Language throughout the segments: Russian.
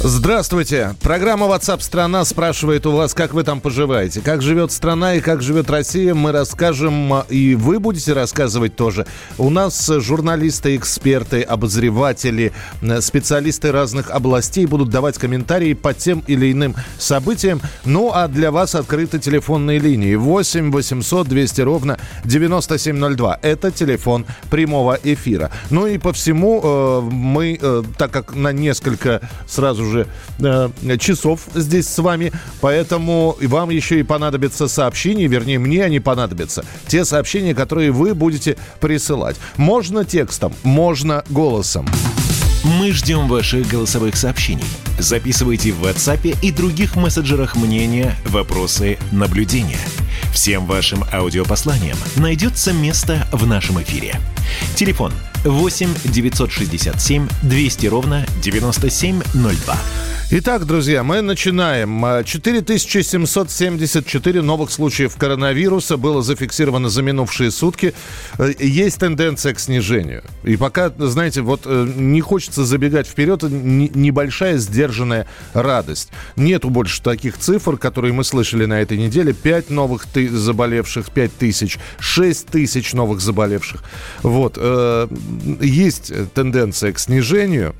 Здравствуйте. Программа WhatsApp страна спрашивает у вас, как вы там поживаете. Как живет страна и как живет Россия, мы расскажем, и вы будете рассказывать тоже. У нас журналисты, эксперты, обозреватели, специалисты разных областей будут давать комментарии по тем или иным событиям. Ну, а для вас открыты телефонные линии 8 800 200 ровно 9702. Это телефон прямого эфира. Ну и по всему э, мы, э, так как на несколько сразу уже э, часов здесь с вами, поэтому вам еще и понадобятся сообщения, вернее, мне они понадобятся. Те сообщения, которые вы будете присылать. Можно текстом, можно голосом. Мы ждем ваших голосовых сообщений. Записывайте в WhatsApp и других мессенджерах мнения, вопросы, наблюдения. Всем вашим аудиопосланиям найдется место в нашем эфире. Телефон 8 967 200 ровно 9702. Итак, друзья, мы начинаем. 4774 новых случаев коронавируса было зафиксировано за минувшие сутки. Э, есть тенденция к снижению. И пока, знаете, вот э, не хочется забегать вперед, небольшая сдержанная радость. Нету больше таких цифр, которые мы слышали на этой неделе. 5 новых ты заболевших, 5 тысяч, 6 тысяч новых заболевших. Вот. Э, есть тенденция к снижению.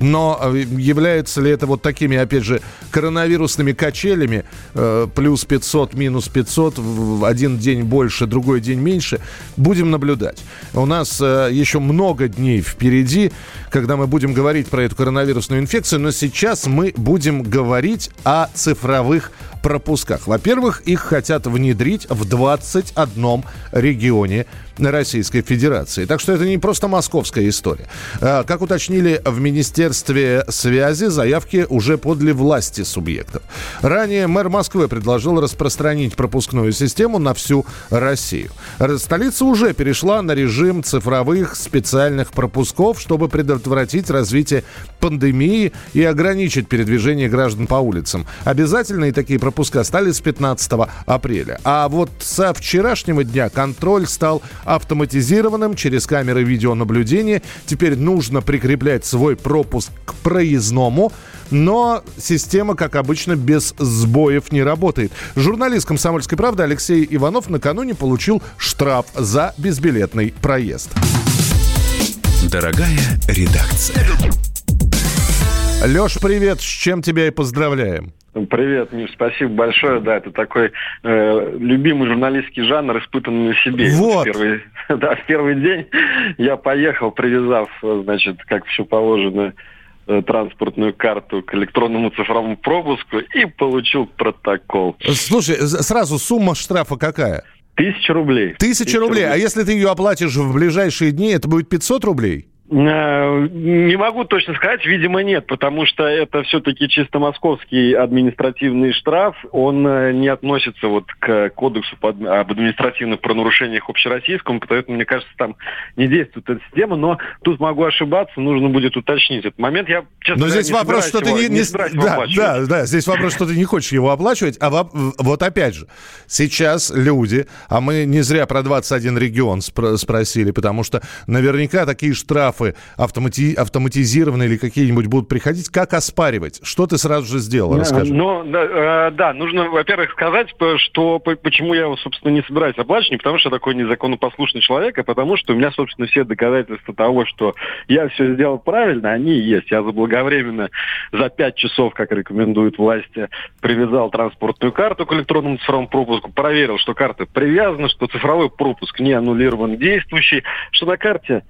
Но э, является ли это вот такими, опять же, коронавирусными качелями, э, плюс 500, минус 500, в один день больше, другой день меньше, будем наблюдать. У нас э, еще много дней впереди, когда мы будем говорить про эту коронавирусную инфекцию, но сейчас мы будем говорить о цифровых пропусках. Во-первых, их хотят внедрить в 21 регионе Российской Федерации. Так что это не просто московская история. А, как уточнили в Министерстве связи, заявки уже подли власти субъектов. Ранее мэр Москвы предложил распространить пропускную систему на всю Россию. Столица уже перешла на режим цифровых специальных пропусков, чтобы предотвратить развитие пандемии и ограничить передвижение граждан по улицам. Обязательные такие пропуска стали с 15 апреля. А вот со вчерашнего дня контроль стал автоматизированным через камеры видеонаблюдения. Теперь нужно прикреплять свой пропуск к проездному, но система, как обычно, без сбоев не работает. Журналист «Комсомольской правды» Алексей Иванов накануне получил штраф за безбилетный проезд. Дорогая редакция. Леш, привет, с чем тебя и поздравляем. Привет, Миш, спасибо большое. Да, это такой э, любимый журналистский жанр, испытанный на себе. Вот. В первый, да, в первый день я поехал, привязав, значит, как все положено, э, транспортную карту к электронному цифровому пропуску и получил протокол. Слушай, сразу сумма штрафа какая? Тысяча рублей. Тысяча рублей. рублей. А если ты ее оплатишь в ближайшие дни, это будет 500 рублей? Э, не могу точно сказать, видимо нет, потому что это все-таки чисто московский административный штраф, он э, не относится вот к кодексу об административных правонарушениях общероссийскому, поэтому, мне кажется, там не действует эта система, но тут могу ошибаться, нужно будет уточнить этот момент. Я, честно но здесь не вопрос, что ты не, не, не да, да, да, здесь вопрос, что ты не хочешь его оплачивать, а вот опять же, сейчас люди, а мы не зря про 21 регион спросили, потому что наверняка такие штрафы штрафы автомати автоматизированные или какие-нибудь будут приходить, как оспаривать? Что ты сразу же сделал? Расскажи. Ну, да, э, да, нужно, во-первых, сказать, что почему я собственно, не собираюсь оплачивать, не потому что я такой незаконопослушный человек, а потому что у меня, собственно, все доказательства того, что я все сделал правильно, они есть. Я заблаговременно за пять часов, как рекомендуют власти, привязал транспортную карту к электронному цифровому пропуску, проверил, что карта привязана, что цифровой пропуск не аннулирован действующий, что на карте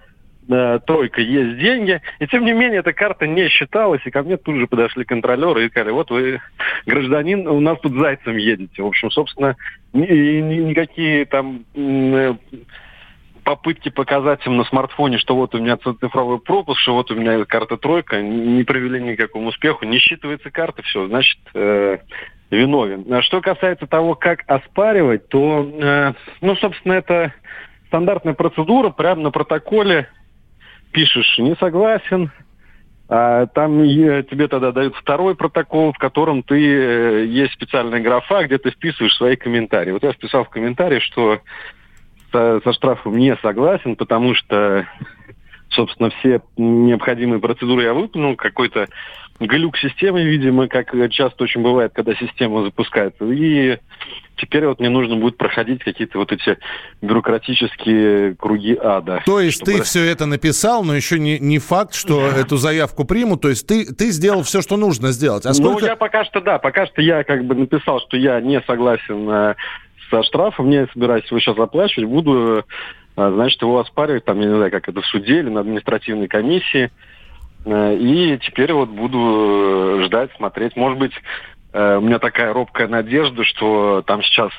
э, тройка есть деньги. И тем не менее эта карта не считалась, и ко мне тут же подошли контролеры и сказали, вот вы, гражданин, у нас тут зайцем едете. В общем, собственно, ни, ни, никакие там э, попытки показать им на смартфоне, что вот у меня цифровой пропуск, что вот у меня карта тройка, не привели ни к какому успеху. Не считывается карта, все, значит, э, виновен. А что касается того, как оспаривать, то, э, ну, собственно, это стандартная процедура, прямо на протоколе пишешь «не согласен», а там тебе тогда дают второй протокол, в котором ты э, есть специальная графа, где ты вписываешь свои комментарии. Вот я вписал в комментарии, что со, со штрафом не согласен, потому что собственно, все необходимые процедуры я выполнил, какой-то глюк системы, видимо, как часто очень бывает, когда система запускается. И теперь вот мне нужно будет проходить какие-то вот эти бюрократические круги ада. То есть чтобы... ты все это написал, но еще не, не факт, что эту заявку примут. То есть ты, ты сделал все, что нужно сделать. А сколько... Ну, я пока что, да, пока что я как бы написал, что я не согласен э, со штрафом, не собираюсь его сейчас оплачивать, буду, э, значит, его оспаривать, там, я не знаю, как это в суде или на административной комиссии. Э, и теперь вот буду э, ждать, смотреть. Может быть, э, у меня такая робкая надежда, что там сейчас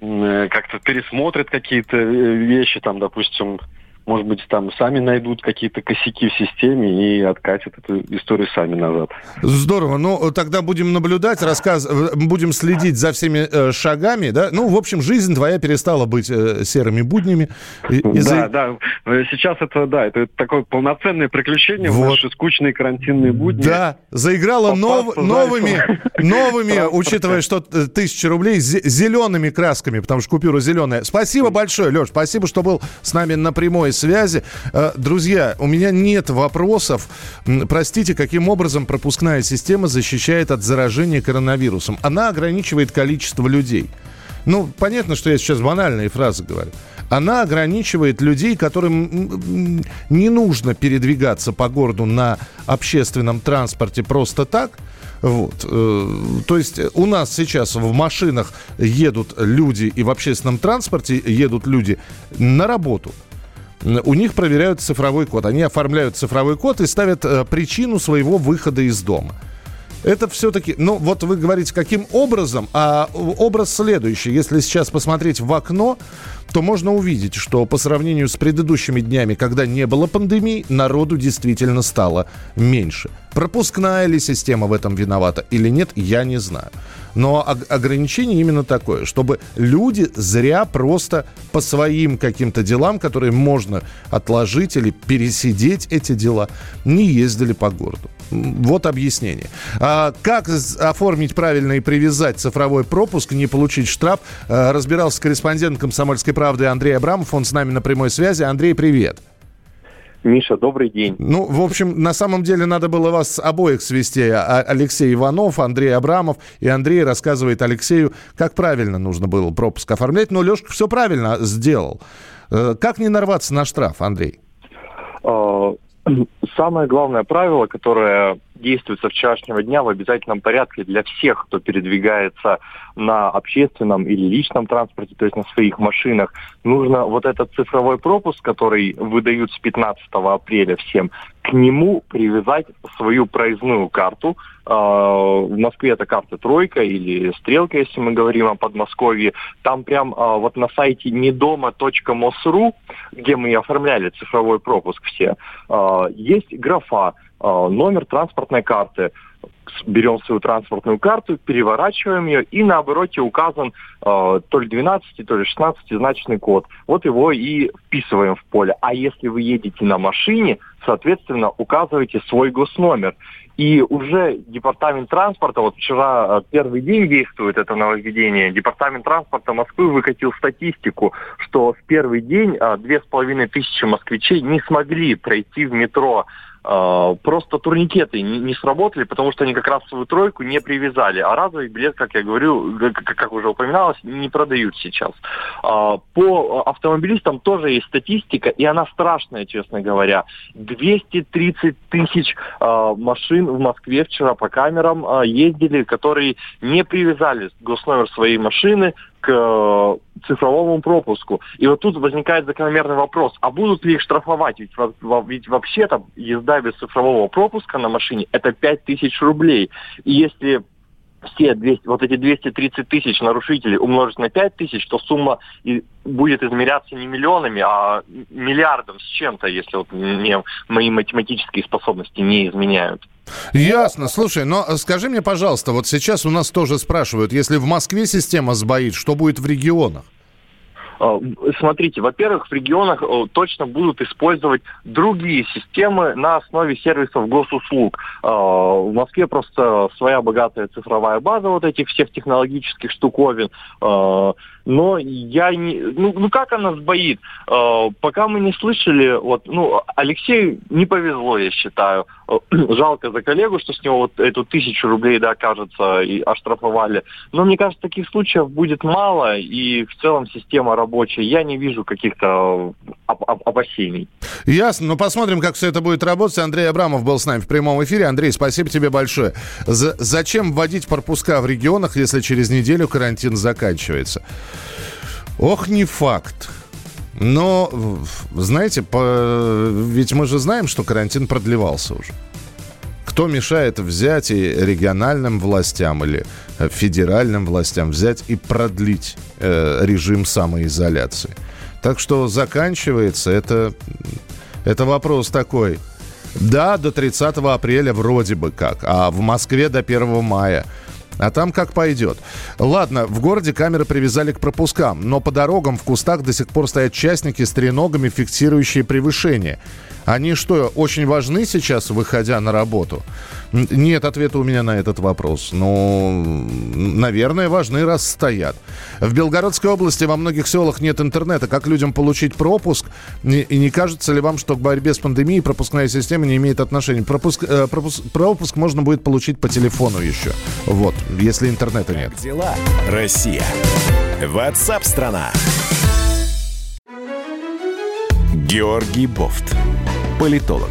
как-то пересмотрят какие-то вещи, там, допустим, может быть, там сами найдут какие-то косяки в системе и откатят эту историю сами назад. Здорово. Ну, тогда будем наблюдать, рассказ... будем следить за всеми э, шагами, да? Ну, в общем, жизнь твоя перестала быть э, серыми буднями. Из-за... Да, да. Сейчас это, да, это такое полноценное приключение вот. в наши скучные карантинные будни. Да, заиграла нов... новыми, новыми, учитывая, что э, тысячи рублей, зелеными красками, потому что купюра зеленая. Спасибо большое, Леш, спасибо, что был с нами на прямой связи. Э, друзья, у меня нет вопросов. Простите, каким образом пропускная система защищает от заражения коронавирусом? Она ограничивает количество людей. Ну, понятно, что я сейчас банальные фразы говорю. Она ограничивает людей, которым не нужно передвигаться по городу на общественном транспорте просто так. Вот. Э, то есть у нас сейчас в машинах едут люди и в общественном транспорте едут люди на работу у них проверяют цифровой код. Они оформляют цифровой код и ставят э, причину своего выхода из дома. Это все-таки, ну вот вы говорите, каким образом, а образ следующий. Если сейчас посмотреть в окно, то можно увидеть, что по сравнению с предыдущими днями, когда не было пандемии, народу действительно стало меньше. Пропускная ли система в этом виновата или нет, я не знаю. Но ограничение именно такое, чтобы люди зря просто по своим каким-то делам, которые можно отложить или пересидеть эти дела, не ездили по городу. Вот объяснение. А как оформить правильно и привязать цифровой пропуск, не получить штраф, а, разбирался корреспондент «Комсомольской правды» Андрей Абрамов. Он с нами на прямой связи. Андрей, привет. Миша, добрый день. Ну, в общем, на самом деле надо было вас обоих свести. А, Алексей Иванов, Андрей Абрамов. И Андрей рассказывает Алексею, как правильно нужно было пропуск оформлять. Но Лешка все правильно сделал. Э, как не нарваться на штраф, Андрей? Самое главное правило, которое действует со вчерашнего дня в обязательном порядке для всех, кто передвигается на общественном или личном транспорте, то есть на своих машинах, нужно вот этот цифровой пропуск, который выдают с 15 апреля всем, к нему привязать свою проездную карту. А, в Москве это карта тройка или стрелка, если мы говорим о Подмосковье. Там прям а, вот на сайте недома.мосру, где мы оформляли цифровой пропуск все, а, есть графа номер транспортной карты берем свою транспортную карту, переворачиваем ее, и на обороте указан э, то ли 12, то ли 16 значный код. Вот его и вписываем в поле. А если вы едете на машине, соответственно, указываете свой госномер. И уже департамент транспорта, вот вчера э, первый день действует это нововведение, департамент транспорта Москвы выкатил статистику, что в первый день э, две с половиной тысячи москвичей не смогли пройти в метро просто турникеты не, не сработали, потому что они как раз свою тройку не привязали. А разовый билет, как я говорю, как, как уже упоминалось, не продают сейчас. А, по автомобилистам тоже есть статистика, и она страшная, честно говоря. 230 тысяч а, машин в Москве вчера по камерам ездили, которые не привязали госномер своей машины к э, цифровому пропуску. И вот тут возникает закономерный вопрос, а будут ли их штрафовать? Ведь, ведь вообще-то езда без цифрового пропуска на машине это 5000 рублей. И если все 200, вот эти 230 тысяч нарушителей умножить на 5 тысяч, то сумма и будет измеряться не миллионами, а миллиардом с чем-то, если вот мне мои математические способности не изменяют. Ясно. Слушай, но скажи мне, пожалуйста, вот сейчас у нас тоже спрашивают, если в Москве система сбоит, что будет в регионах? А, смотрите, во-первых, в регионах точно будут использовать другие системы на основе сервисов госуслуг. А, в Москве просто своя богатая цифровая база вот этих всех технологических штуковин. Но я не... Ну, ну как она сбоит? Э, пока мы не слышали, вот, ну, Алексею не повезло, я считаю. Э, жалко за коллегу, что с него вот эту тысячу рублей, да, кажется, и оштрафовали. Но мне кажется, таких случаев будет мало, и в целом система рабочая. Я не вижу каких-то опасений. Ясно. Ну, посмотрим, как все это будет работать. Андрей Абрамов был с нами в прямом эфире. Андрей, спасибо тебе большое. За зачем вводить пропуска в регионах, если через неделю карантин заканчивается? Ох, не факт. Но, знаете, по... ведь мы же знаем, что карантин продлевался уже. Кто мешает взять и региональным властям или э, федеральным властям взять и продлить э, режим самоизоляции? Так что заканчивается это, это вопрос такой. Да, до 30 апреля вроде бы как, а в Москве до 1 мая – а там как пойдет. Ладно, в городе камеры привязали к пропускам, но по дорогам в кустах до сих пор стоят частники с треногами, фиксирующие превышение. Они что, очень важны сейчас, выходя на работу? Нет ответа у меня на этот вопрос. Ну, наверное, важны, раз стоят. В Белгородской области во многих селах нет интернета. Как людям получить пропуск? И не кажется ли вам, что к борьбе с пандемией пропускная система не имеет отношения? Пропуск, э, пропуск, пропуск можно будет получить по телефону еще. Вот, если интернета нет. Дела, Россия? Ватсап-страна! Георгий Бофт политолог,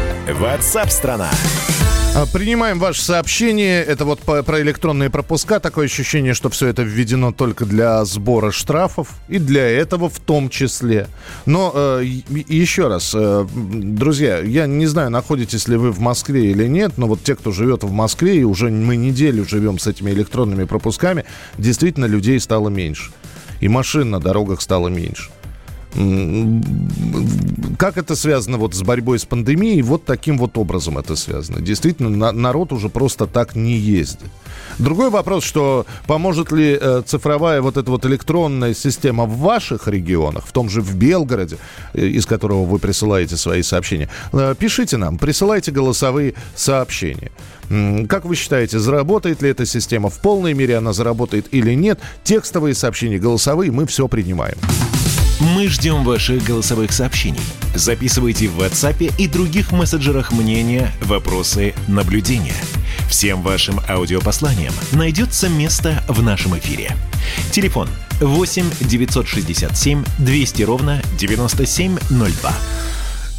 Ватсап-страна! А, принимаем ваше сообщение. Это вот по, про электронные пропуска. Такое ощущение, что все это введено только для сбора штрафов. И для этого в том числе. Но э, еще раз, э, друзья, я не знаю, находитесь ли вы в Москве или нет, но вот те, кто живет в Москве, и уже мы неделю живем с этими электронными пропусками, действительно людей стало меньше. И машин на дорогах стало меньше. Как это связано вот с борьбой с пандемией? Вот таким вот образом это связано. Действительно, на, народ уже просто так не ездит. Другой вопрос, что поможет ли э, цифровая вот эта вот электронная система в ваших регионах, в том же в Белгороде, э, из которого вы присылаете свои сообщения. Э, пишите нам, присылайте голосовые сообщения. Как вы считаете, заработает ли эта система? В полной мере она заработает или нет? Текстовые сообщения, голосовые, мы все принимаем. Мы ждем ваших голосовых сообщений. Записывайте в WhatsApp и других мессенджерах мнения, вопросы, наблюдения. Всем вашим аудиопосланиям найдется место в нашем эфире. Телефон 8 967 200 ровно 9702.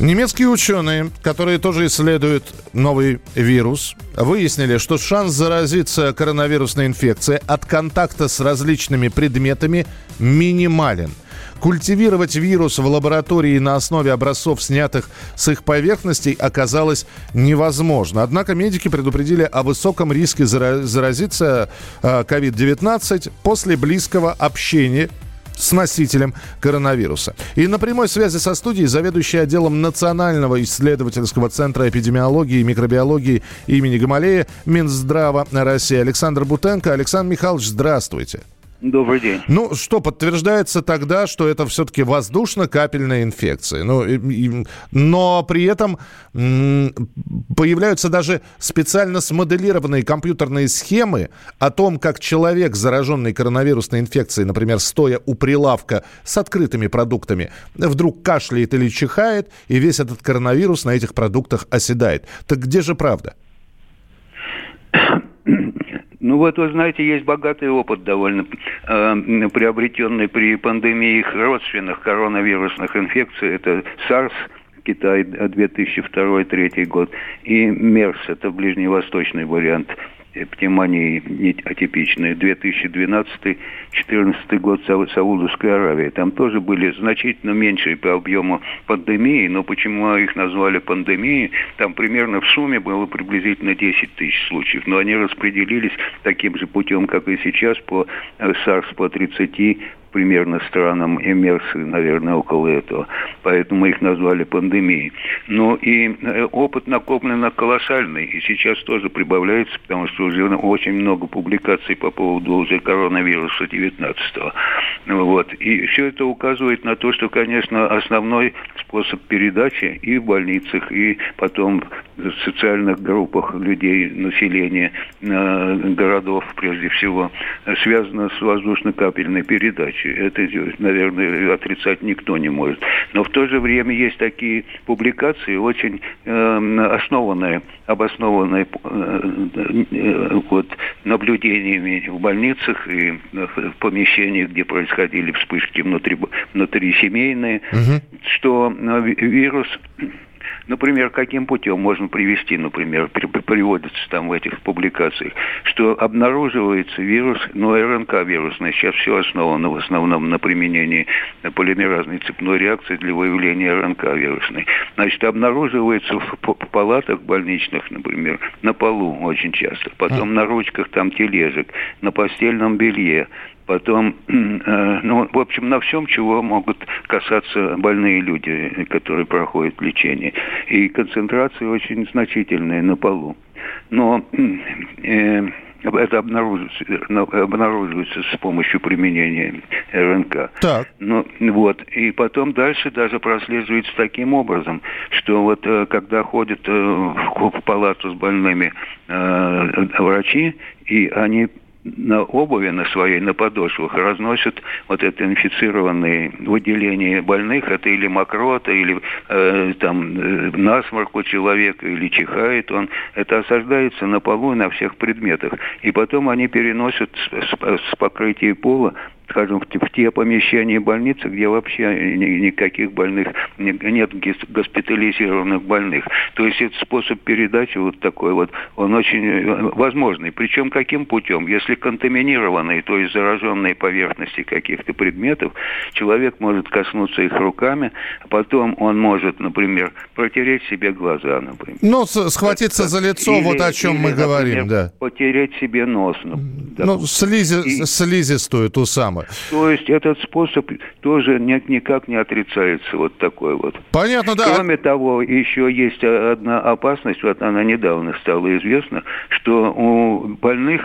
Немецкие ученые, которые тоже исследуют новый вирус, выяснили, что шанс заразиться коронавирусной инфекцией от контакта с различными предметами минимален. Культивировать вирус в лаборатории на основе образцов, снятых с их поверхностей, оказалось невозможно. Однако медики предупредили о высоком риске заразиться COVID-19 э, после близкого общения с носителем коронавируса. И на прямой связи со студией заведующий отделом Национального исследовательского центра эпидемиологии и микробиологии имени Гамалея Минздрава России Александр Бутенко. Александр Михайлович, здравствуйте. Добрый день. Ну, что подтверждается тогда, что это все-таки воздушно-капельная инфекция. Ну, и, и, но при этом м, появляются даже специально смоделированные компьютерные схемы о том, как человек, зараженный коронавирусной инфекцией, например, стоя у прилавка с открытыми продуктами, вдруг кашляет или чихает, и весь этот коронавирус на этих продуктах оседает. Так где же правда? Ну вот, вы знаете, есть богатый опыт довольно э, приобретенный при пандемии родственных коронавирусных инфекций. Это SARS, Китай 2002-2003 год, и МЕРС, это ближневосточный вариант пневмонии атипичные 2012-2014 год Саудовской Аравии. Там тоже были значительно меньшие по объему пандемии, но почему их назвали пандемией? Там примерно в сумме было приблизительно 10 тысяч случаев, но они распределились таким же путем, как и сейчас, по SARS по 30 примерно странам и МЕРС, наверное, около этого. Поэтому их назвали пандемией. Но и э, опыт накоплен колоссальный, и сейчас тоже прибавляется, потому что уже очень много публикаций по поводу уже коронавируса 19 -го. Вот. И все это указывает на то, что, конечно, основной способ передачи и в больницах, и потом в социальных группах людей, населения э, городов, прежде всего, связано с воздушно-капельной передачей. Это, наверное, отрицать никто не может. Но в то же время есть такие публикации, очень э, основанные, обоснованные э, вот, наблюдениями в больницах и в помещениях, где происходили вспышки внутри, внутрисемейные, угу. что вирус Например, каким путем можно привести, например, приводится там в этих публикациях, что обнаруживается вирус, ну, РНК вирусный, сейчас все основано в основном на применении полимеразной цепной реакции для выявления РНК вирусной. Значит, обнаруживается в палатах больничных, например, на полу очень часто, потом на ручках там тележек, на постельном белье, потом, э, ну, в общем, на всем, чего могут касаться больные люди, которые проходят лечение. И концентрации очень значительные на полу. Но э, это обнаруживается, обнаруживается с помощью применения РНК. Так. Ну, вот. И потом дальше даже прослеживается таким образом, что вот э, когда ходят э, в палату с больными врачи, и они на обуви на своей, на подошвах разносят вот это инфицированные выделения больных, это или мокрота, или э, там э, насморк у человека, или чихает он. Это осаждается на полу и на всех предметах. И потом они переносят с, с, покрытия пола скажем, в, те помещения больницы, где вообще никаких больных, нет госпитализированных больных. То есть этот способ передачи вот такой вот, он очень э, возможный. Причем каким путем? Если контаминированные, то есть зараженные поверхности каких-то предметов, человек может коснуться их руками, а потом он может, например, протереть себе глаза, например. Ну, схватиться за лицо, или, вот о чем или, мы например, говорим, да. Потереть себе нос. Ну, ну слизи, и... слизистую ту самую самое. То есть этот способ тоже никак не отрицается, вот такой вот. Понятно, да. Кроме того, еще есть одна опасность, вот она недавно стала известна, что у больных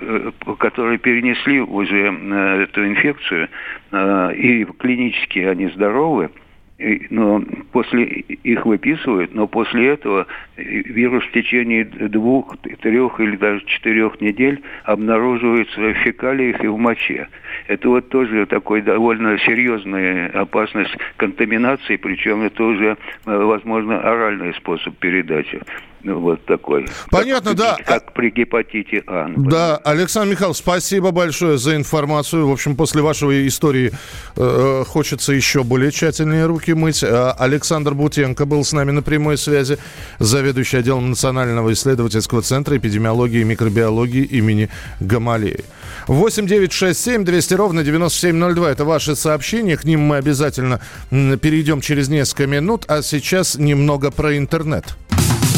э, которые перенесли уже э, эту инфекцию, э, и клинически они здоровы, но после их выписывают, но после этого вирус в течение двух, трех или даже четырех недель обнаруживается в фекалиях и в моче. Это вот тоже такой довольно серьезная опасность контаминации, причем это уже, э, возможно, оральный способ передачи. Ну, вот такой. Понятно, как, да. Как при гепатите А. Например. Да, Александр Михайлович, спасибо большое за информацию. В общем, после вашей истории э, хочется еще более тщательные руки мыть. Э, Александр Бутенко был с нами на прямой связи, заведующий отделом Национального исследовательского центра эпидемиологии и микробиологии имени Гамалеи. 8 9 6 7 200 ровно 9702. Это ваши сообщения. К ним мы обязательно перейдем через несколько минут. А сейчас немного про интернет.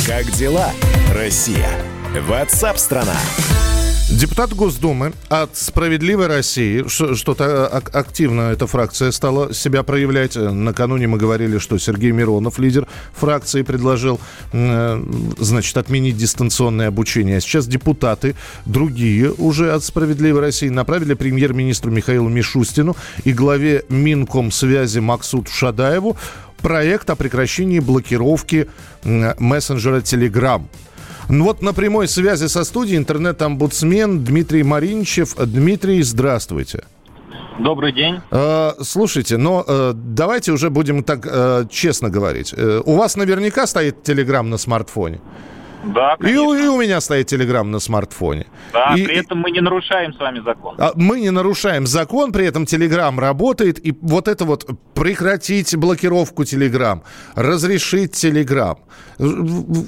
Как дела, Россия? Ватсап-страна! Депутат Госдумы от «Справедливой России», что-то активно эта фракция стала себя проявлять. Накануне мы говорили, что Сергей Миронов, лидер фракции, предложил, э, значит, отменить дистанционное обучение. А сейчас депутаты, другие уже от «Справедливой России», направили премьер-министру Михаилу Мишустину и главе Минкомсвязи Максут Шадаеву проект о прекращении блокировки мессенджера Telegram. Ну вот на прямой связи со студией интернет-омбудсмен Дмитрий Маринчев. Дмитрий, здравствуйте. Добрый день. Э, слушайте, но э, давайте уже будем так э, честно говорить. Э, у вас наверняка стоит Телеграм на смартфоне. Да, И, и у меня стоит Телеграм на смартфоне. Да, и, при этом мы не нарушаем с вами закон. А, мы не нарушаем закон, при этом Телеграм работает. И вот это вот прекратить блокировку Телеграм, разрешить Телеграм.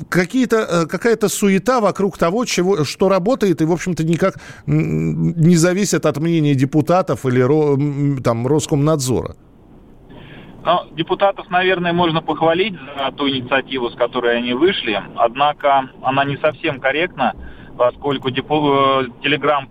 Какие-то, э, какая-то суета вокруг того, чего, что работает и, в общем-то, никак не зависит от мнения депутатов или там, Роскомнадзора. Ну, депутатов, наверное, можно похвалить за ту инициативу, с которой они вышли, однако она не совсем корректна, поскольку депо... Телеграм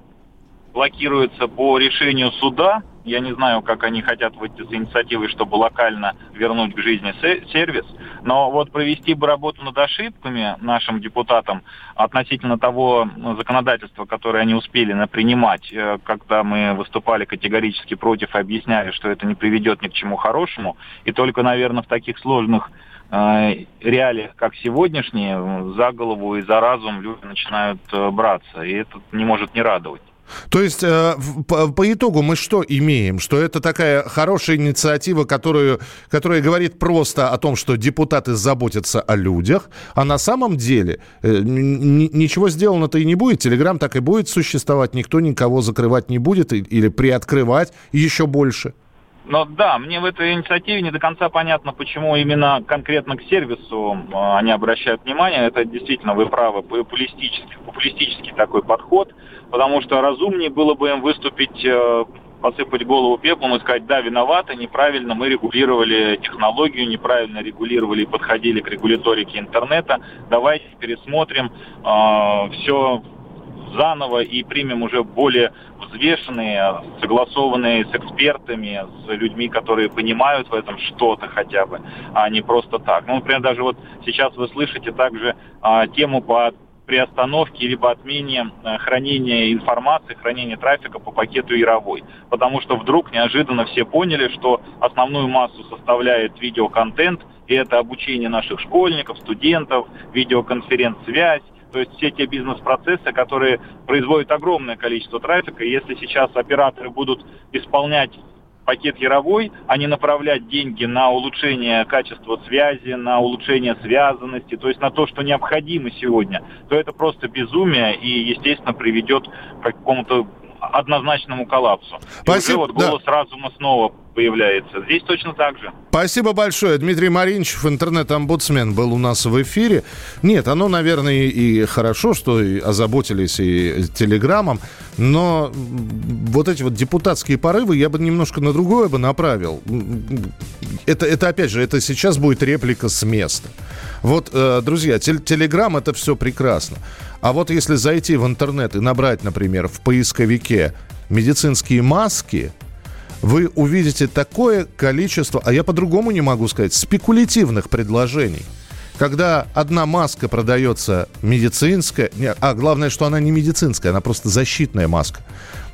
блокируется по решению суда, Я не знаю, как они хотят выйти с инициативой, чтобы локально вернуть к жизни сервис. Но вот провести бы работу над ошибками нашим депутатам относительно того законодательства, которое они успели принимать, э, когда мы выступали категорически против и объясняли, что это не приведет ни к чему хорошему. И только, наверное, в таких сложных э, реалиях, как сегодняшние, за голову и за разум люди начинают э, браться. И это не может не радовать. То есть э, по, итогу мы что имеем? Что это такая хорошая инициатива, которую, которая говорит просто о том, что депутаты заботятся о людях, а на самом деле э, ничего сделано-то и не будет. Телеграм так и будет существовать, никто никого закрывать не будет или приоткрывать еще больше. Но да, мне в этой инициативе не до конца понятно, почему именно конкретно к сервису э, они обращают внимание. Это действительно, вы правы, популистический, популистический такой подход, потому что разумнее было бы им выступить э, посыпать голову пеплом и сказать, да, виноваты, неправильно мы регулировали технологию, неправильно регулировали и подходили к регуляторике интернета, давайте пересмотрим э, все заново и примем уже более взвешенные, согласованные с экспертами, с людьми, которые понимают в этом что-то хотя бы, а не просто так. Ну, например, даже вот сейчас вы слышите также а, тему по приостановке либо отмене а, хранения информации, хранения трафика по пакету Яровой. Потому что вдруг неожиданно все поняли, что основную массу составляет видеоконтент, и это обучение наших школьников, студентов, видеоконференц-связь, то есть все те бизнес-процессы, которые производят огромное количество трафика. Если сейчас операторы будут исполнять пакет Яровой, а не направлять деньги на улучшение качества связи, на улучшение связанности, то есть на то, что необходимо сегодня, то это просто безумие и, естественно, приведет к какому-то однозначному коллапсу. Спасибо. И уже вот голос да. разума снова появляется. Здесь точно так же. Спасибо большое. Дмитрий Маринчев, интернет-омбудсмен, был у нас в эфире. Нет, оно, наверное, и хорошо, что и озаботились и телеграммом, но вот эти вот депутатские порывы я бы немножко на другое бы направил. Это, это опять же, это сейчас будет реплика с места. Вот, э, друзья, телеграм это все прекрасно. А вот если зайти в интернет и набрать, например, в поисковике медицинские маски, вы увидите такое количество, а я по-другому не могу сказать, спекулятивных предложений. Когда одна маска продается медицинская, а главное, что она не медицинская, она просто защитная маска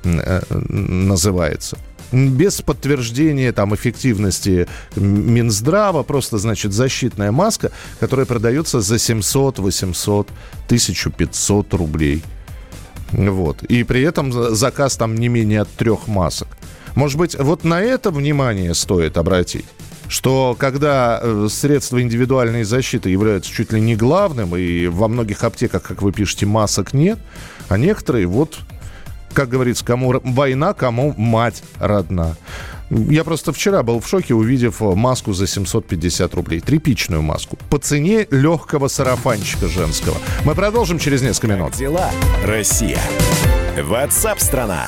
э, называется без подтверждения там эффективности Минздрава, просто, значит, защитная маска, которая продается за 700, 800, 1500 рублей. Вот. И при этом заказ там не менее от трех масок. Может быть, вот на это внимание стоит обратить? что когда э, средства индивидуальной защиты являются чуть ли не главным, и во многих аптеках, как вы пишете, масок нет, а некоторые вот как говорится, кому война, кому мать родна. Я просто вчера был в шоке, увидев маску за 750 рублей. Тряпичную маску. По цене легкого сарафанчика женского. Мы продолжим через несколько минут. Дела, Россия? Ватсап-страна!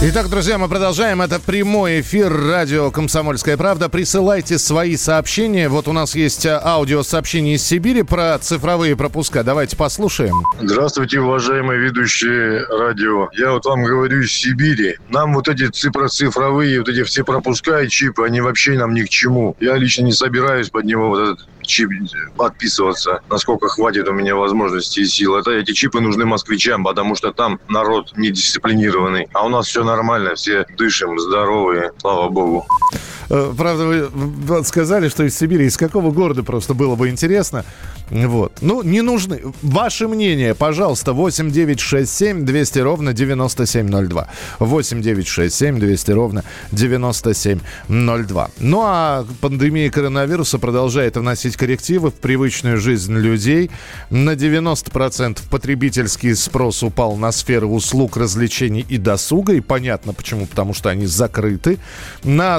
Итак, друзья, мы продолжаем. Это прямой эфир радио «Комсомольская правда». Присылайте свои сообщения. Вот у нас есть а, аудиосообщение из Сибири про цифровые пропуска. Давайте послушаем. Здравствуйте, уважаемые ведущие радио. Я вот вам говорю из Сибири. Нам вот эти цифровые, вот эти все пропуска и чипы, они вообще нам ни к чему. Я лично не собираюсь под него вот этот чип подписываться, насколько хватит у меня возможностей и сил. Это эти чипы нужны москвичам, потому что там народ недисциплинированный. А у нас все нормально, все дышим, здоровые, слава богу. Э, правда, вы сказали, что из Сибири. Из какого города просто было бы интересно. Вот. Ну, не нужны. Ваше мнение, пожалуйста, 8 9 6 7 200 ровно 9702. 8 9 6 7 200 ровно 9702. Ну, а пандемия коронавируса продолжает вносить коррективы в привычную жизнь людей. На 90% потребительский спрос упал на сферы услуг, развлечений и досуга. И понятно почему, потому что они закрыты. На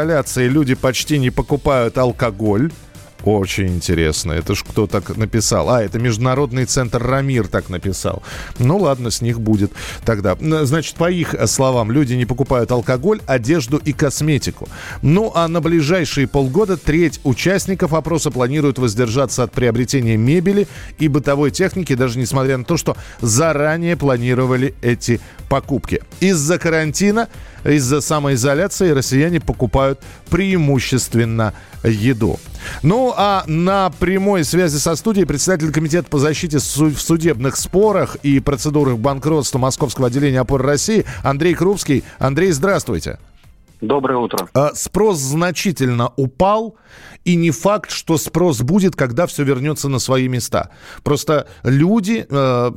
самоизоляции люди почти не покупают алкоголь. Очень интересно. Это ж кто так написал? А, это Международный центр Рамир так написал. Ну ладно, с них будет тогда. Значит, по их словам, люди не покупают алкоголь, одежду и косметику. Ну а на ближайшие полгода треть участников опроса планируют воздержаться от приобретения мебели и бытовой техники, даже несмотря на то, что заранее планировали эти покупки. Из-за карантина, из-за самоизоляции россияне покупают преимущественно еду. Ну, а на прямой связи со студией председатель Комитета по защите в судебных спорах и процедурах банкротства Московского отделения опоры России Андрей Крупский. Андрей, здравствуйте. Доброе утро. А, спрос значительно упал, и не факт, что спрос будет, когда все вернется на свои места. Просто люди, э,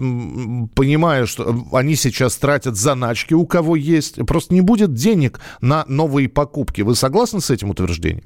понимая, что они сейчас тратят заначки, у кого есть, просто не будет денег на новые покупки. Вы согласны с этим утверждением?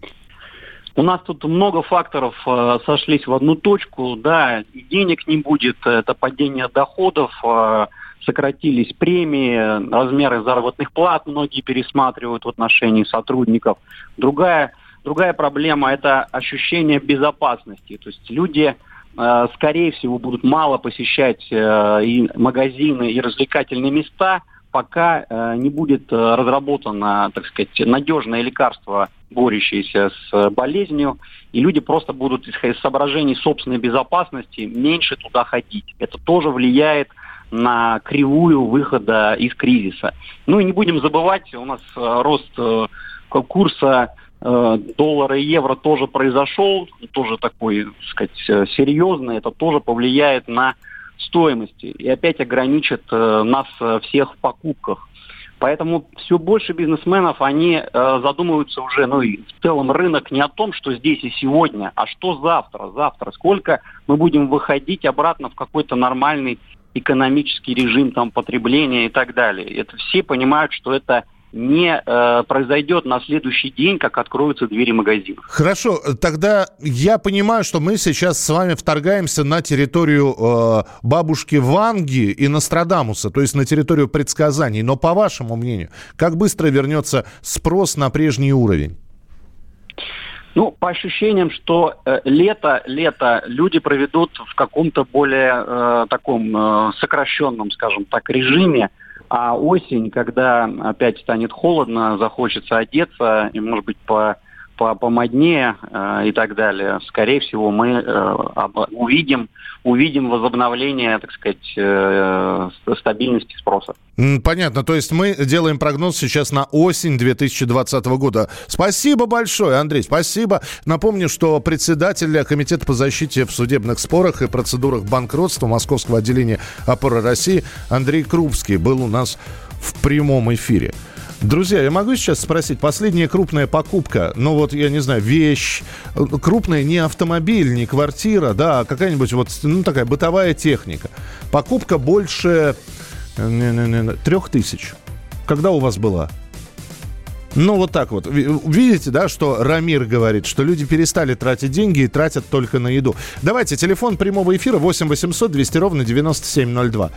У нас тут много факторов э, сошлись в одну точку. Да, денег не будет, это падение доходов, э, сократились премии, размеры заработных плат многие пересматривают в отношении сотрудников. Другая, другая проблема – это ощущение безопасности. То есть люди, э, скорее всего, будут мало посещать э, и магазины, и развлекательные места – пока э, не будет э, разработано, так сказать, надежное лекарство, борющееся с болезнью, и люди просто будут, из соображений собственной безопасности, меньше туда ходить. Это тоже влияет на кривую выхода из кризиса. Ну и не будем забывать, у нас э, рост э, курса э, доллара и евро тоже произошел, тоже такой, так сказать, э, серьезный. Это тоже повлияет на стоимости и опять ограничит э, нас э, всех в покупках. Поэтому все больше бизнесменов, они э, задумываются уже, ну и в целом рынок не о том, что здесь и сегодня, а что завтра, завтра, сколько мы будем выходить обратно в какой-то нормальный экономический режим там потребления и так далее. Это все понимают, что это не э, произойдет на следующий день, как откроются двери магазинов. Хорошо, тогда я понимаю, что мы сейчас с вами вторгаемся на территорию э, бабушки Ванги и Нострадамуса, то есть на территорию предсказаний. Но по вашему мнению, как быстро вернется спрос на прежний уровень? Ну, по ощущениям, что э, лето, лето люди проведут в каком-то более э, таком э, сокращенном, скажем так, режиме. А осень, когда опять станет холодно, захочется одеться и, может быть, по помоднее э, и так далее, скорее всего, мы э, увидим, увидим возобновление, так сказать, э, стабильности спроса. Понятно. То есть мы делаем прогноз сейчас на осень 2020 года. Спасибо большое, Андрей, спасибо. Напомню, что председатель Комитета по защите в судебных спорах и процедурах банкротства Московского отделения опоры России Андрей Крупский был у нас в прямом эфире. Друзья, я могу сейчас спросить, последняя крупная покупка, ну вот, я не знаю, вещь, крупная не автомобиль, не квартира, да, а какая-нибудь вот, ну, такая бытовая техника. Покупка больше трех тысяч. Когда у вас была? Ну, вот так вот. Видите, да, что Рамир говорит, что люди перестали тратить деньги и тратят только на еду. Давайте, телефон прямого эфира 8 800 200 ровно 9702.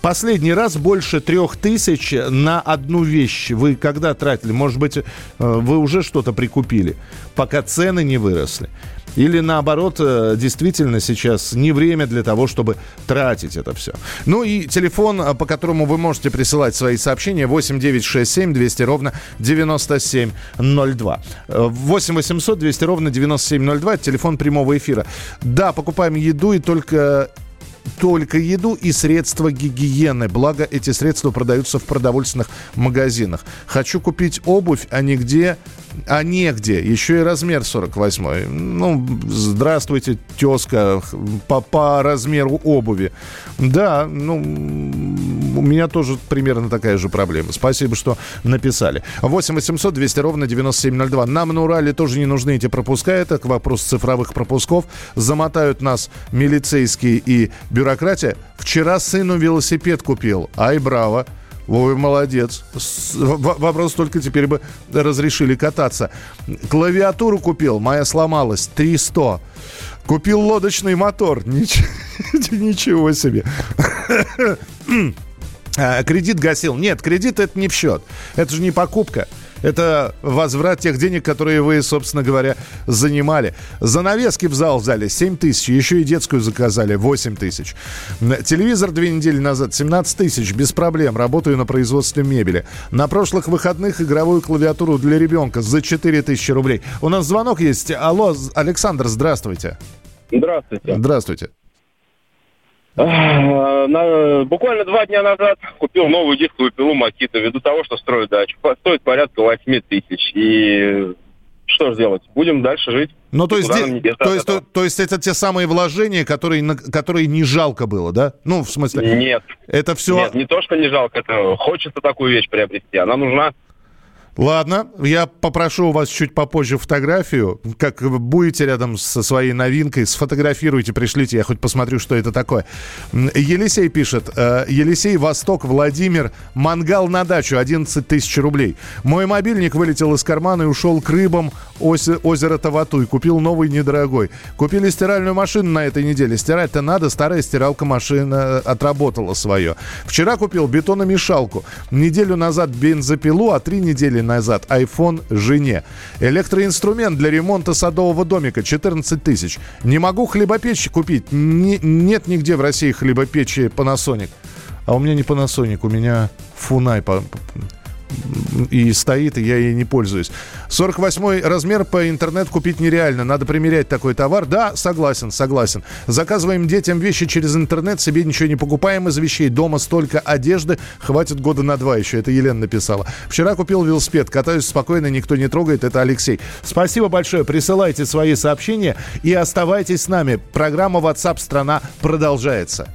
Последний раз больше трех тысяч на одну вещь вы когда тратили? Может быть, э, вы уже что-то прикупили, пока цены не выросли? Или наоборот, э, действительно сейчас не время для того, чтобы тратить это все. Ну и телефон, э, по которому вы можете присылать свои сообщения 8 9 6 7 200 ровно 9702. 8 800 200 ровно 9702, телефон прямого эфира. Да, покупаем еду и только только еду и средства гигиены. Благо, эти средства продаются в продовольственных магазинах. Хочу купить обувь, а нигде, а негде. Еще и размер 48. Ну, здравствуйте, тезка, по, по размеру обуви. Да, ну, у меня тоже примерно такая же проблема. Спасибо, что написали. 8 800 200 ровно 9702. Нам на Урале тоже не нужны эти пропуска. Это к вопросу цифровых пропусков. Замотают нас милицейские и бюрократия. Вчера сыну велосипед купил. Ай, браво. Ой, молодец. Вопрос только теперь бы разрешили кататься. Клавиатуру купил, моя сломалась. 300. Купил лодочный мотор. Ничего, ничего себе. А, кредит гасил. Нет, кредит это не в счет. Это же не покупка. Это возврат тех денег, которые вы, собственно говоря, занимали. Занавески в зал взяли 7 тысяч, еще и детскую заказали 8 тысяч. Телевизор две недели назад 17 тысяч, без проблем, работаю на производстве мебели. На прошлых выходных игровую клавиатуру для ребенка за 4 тысячи рублей. У нас звонок есть. Алло, Александр, здравствуйте. Здравствуйте. Здравствуйте. На, буквально два дня назад купил новую дисковую пилу Макита ввиду того, что строю дачу. Стоит порядка 8 тысяч. И что же делать? Будем дальше жить. Ну, то есть, де, то, есть, то, то есть это те самые вложения, которые, на, которые не жалко было, да? Ну, в смысле... Нет. Это все... Нет, не то, что не жалко. Это хочется такую вещь приобрести. Она нужна. Ладно, я попрошу у вас чуть попозже фотографию. Как будете рядом со своей новинкой, сфотографируйте, пришлите, я хоть посмотрю, что это такое. Елисей пишет. «Э, Елисей, Восток, Владимир, мангал на дачу, 11 тысяч рублей. Мой мобильник вылетел из кармана и ушел к рыбам озера Таватуй. Купил новый недорогой. Купили стиральную машину на этой неделе. Стирать-то надо, старая стиралка машина отработала свое. Вчера купил бетономешалку. Неделю назад бензопилу, а три недели назад iPhone жене. Электроинструмент для ремонта садового домика 14 тысяч. Не могу хлебопечь купить. Не, нет нигде в России хлебопечи Panasonic. А у меня не Panasonic, у меня Фунай и стоит, и я ей не пользуюсь. 48 размер по интернет купить нереально. Надо примерять такой товар. Да, согласен, согласен. Заказываем детям вещи через интернет, себе ничего не покупаем из вещей. Дома столько одежды, хватит года на два еще. Это Елена написала. Вчера купил велосипед, катаюсь спокойно, никто не трогает. Это Алексей. Спасибо большое. Присылайте свои сообщения и оставайтесь с нами. Программа WhatsApp страна продолжается.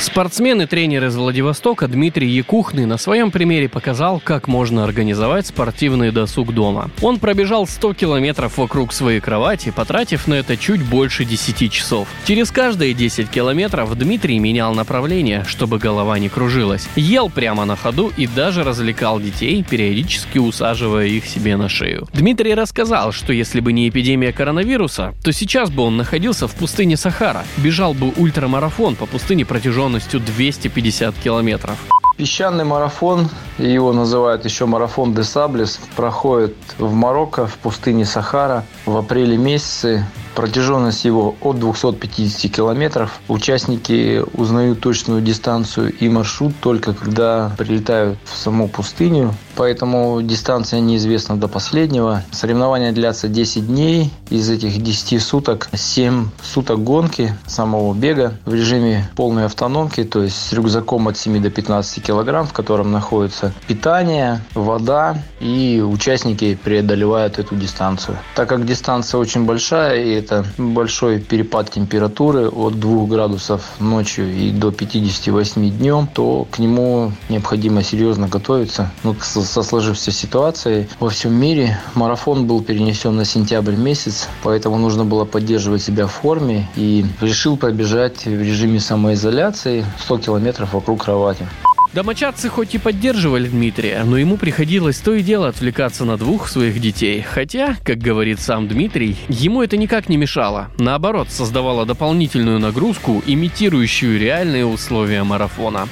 Спортсмен и тренер из Владивостока Дмитрий Якухный на своем примере показал, как можно организовать спортивный досуг дома. Он пробежал 100 километров вокруг своей кровати, потратив на это чуть больше 10 часов. Через каждые 10 километров Дмитрий менял направление, чтобы голова не кружилась. Ел прямо на ходу и даже развлекал детей, периодически усаживая их себе на шею. Дмитрий рассказал, что если бы не эпидемия коронавируса, то сейчас бы он находился в пустыне Сахара, бежал бы ультрамарафон по пустыне протяженностью протяженностью 250 километров. Песчаный марафон, его называют еще марафон де Саблес, проходит в Марокко, в пустыне Сахара в апреле месяце. Протяженность его от 250 километров. Участники узнают точную дистанцию и маршрут только когда прилетают в саму пустыню. Поэтому дистанция неизвестна до последнего. Соревнования длятся 10 дней. Из этих 10 суток 7 суток гонки самого бега в режиме полной автономки, то есть с рюкзаком от 7 до 15 килограмм, в котором находится питание, вода и участники преодолевают эту дистанцию. Так как дистанция очень большая и это большой перепад температуры от 2 градусов ночью и до 58 днем, то к нему необходимо серьезно готовиться. Ну, со сложившейся ситуацией во всем мире марафон был перенесен на сентябрь месяц, поэтому нужно было поддерживать себя в форме и решил пробежать в режиме самоизоляции 100 километров вокруг кровати. Домочадцы хоть и поддерживали Дмитрия, но ему приходилось то и дело отвлекаться на двух своих детей. Хотя, как говорит сам Дмитрий, ему это никак не мешало. Наоборот, создавало дополнительную нагрузку, имитирующую реальные условия марафона.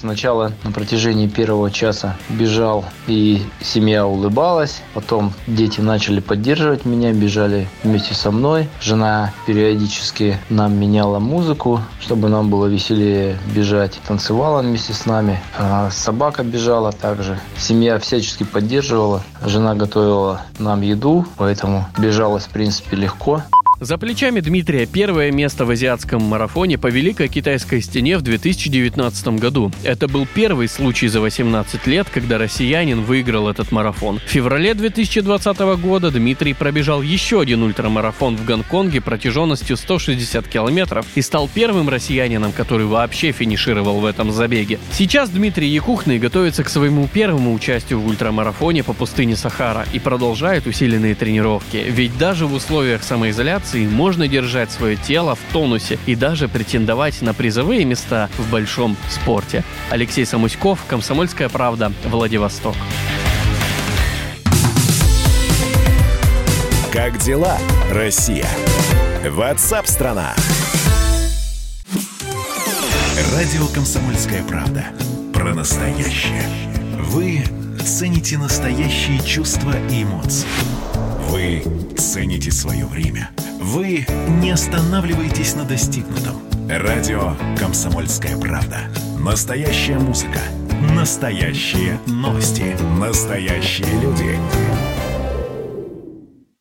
Сначала на протяжении первого часа бежал, и семья улыбалась. Потом дети начали поддерживать меня, бежали вместе со мной. Жена периодически нам меняла музыку, чтобы нам было веселее бежать. Танцевала вместе с нами. А собака бежала также. Семья всячески поддерживала. Жена готовила нам еду, поэтому бежалось в принципе легко. За плечами Дмитрия первое место в азиатском марафоне по Великой Китайской стене в 2019 году. Это был первый случай за 18 лет, когда россиянин выиграл этот марафон. В феврале 2020 года Дмитрий пробежал еще один ультрамарафон в Гонконге протяженностью 160 километров и стал первым россиянином, который вообще финишировал в этом забеге. Сейчас Дмитрий Якухный готовится к своему первому участию в ультрамарафоне по пустыне Сахара и продолжает усиленные тренировки. Ведь даже в условиях самоизоляции можно держать свое тело в тонусе и даже претендовать на призовые места в большом спорте. Алексей Самуськов, Комсомольская правда, Владивосток. Как дела, Россия? Ватсап-страна! Радио «Комсомольская правда». Про настоящее. Вы цените настоящие чувства и эмоции. Вы цените свое время. Вы не останавливаетесь на достигнутом. Радио «Комсомольская правда». Настоящая музыка. Настоящие новости. Настоящие люди.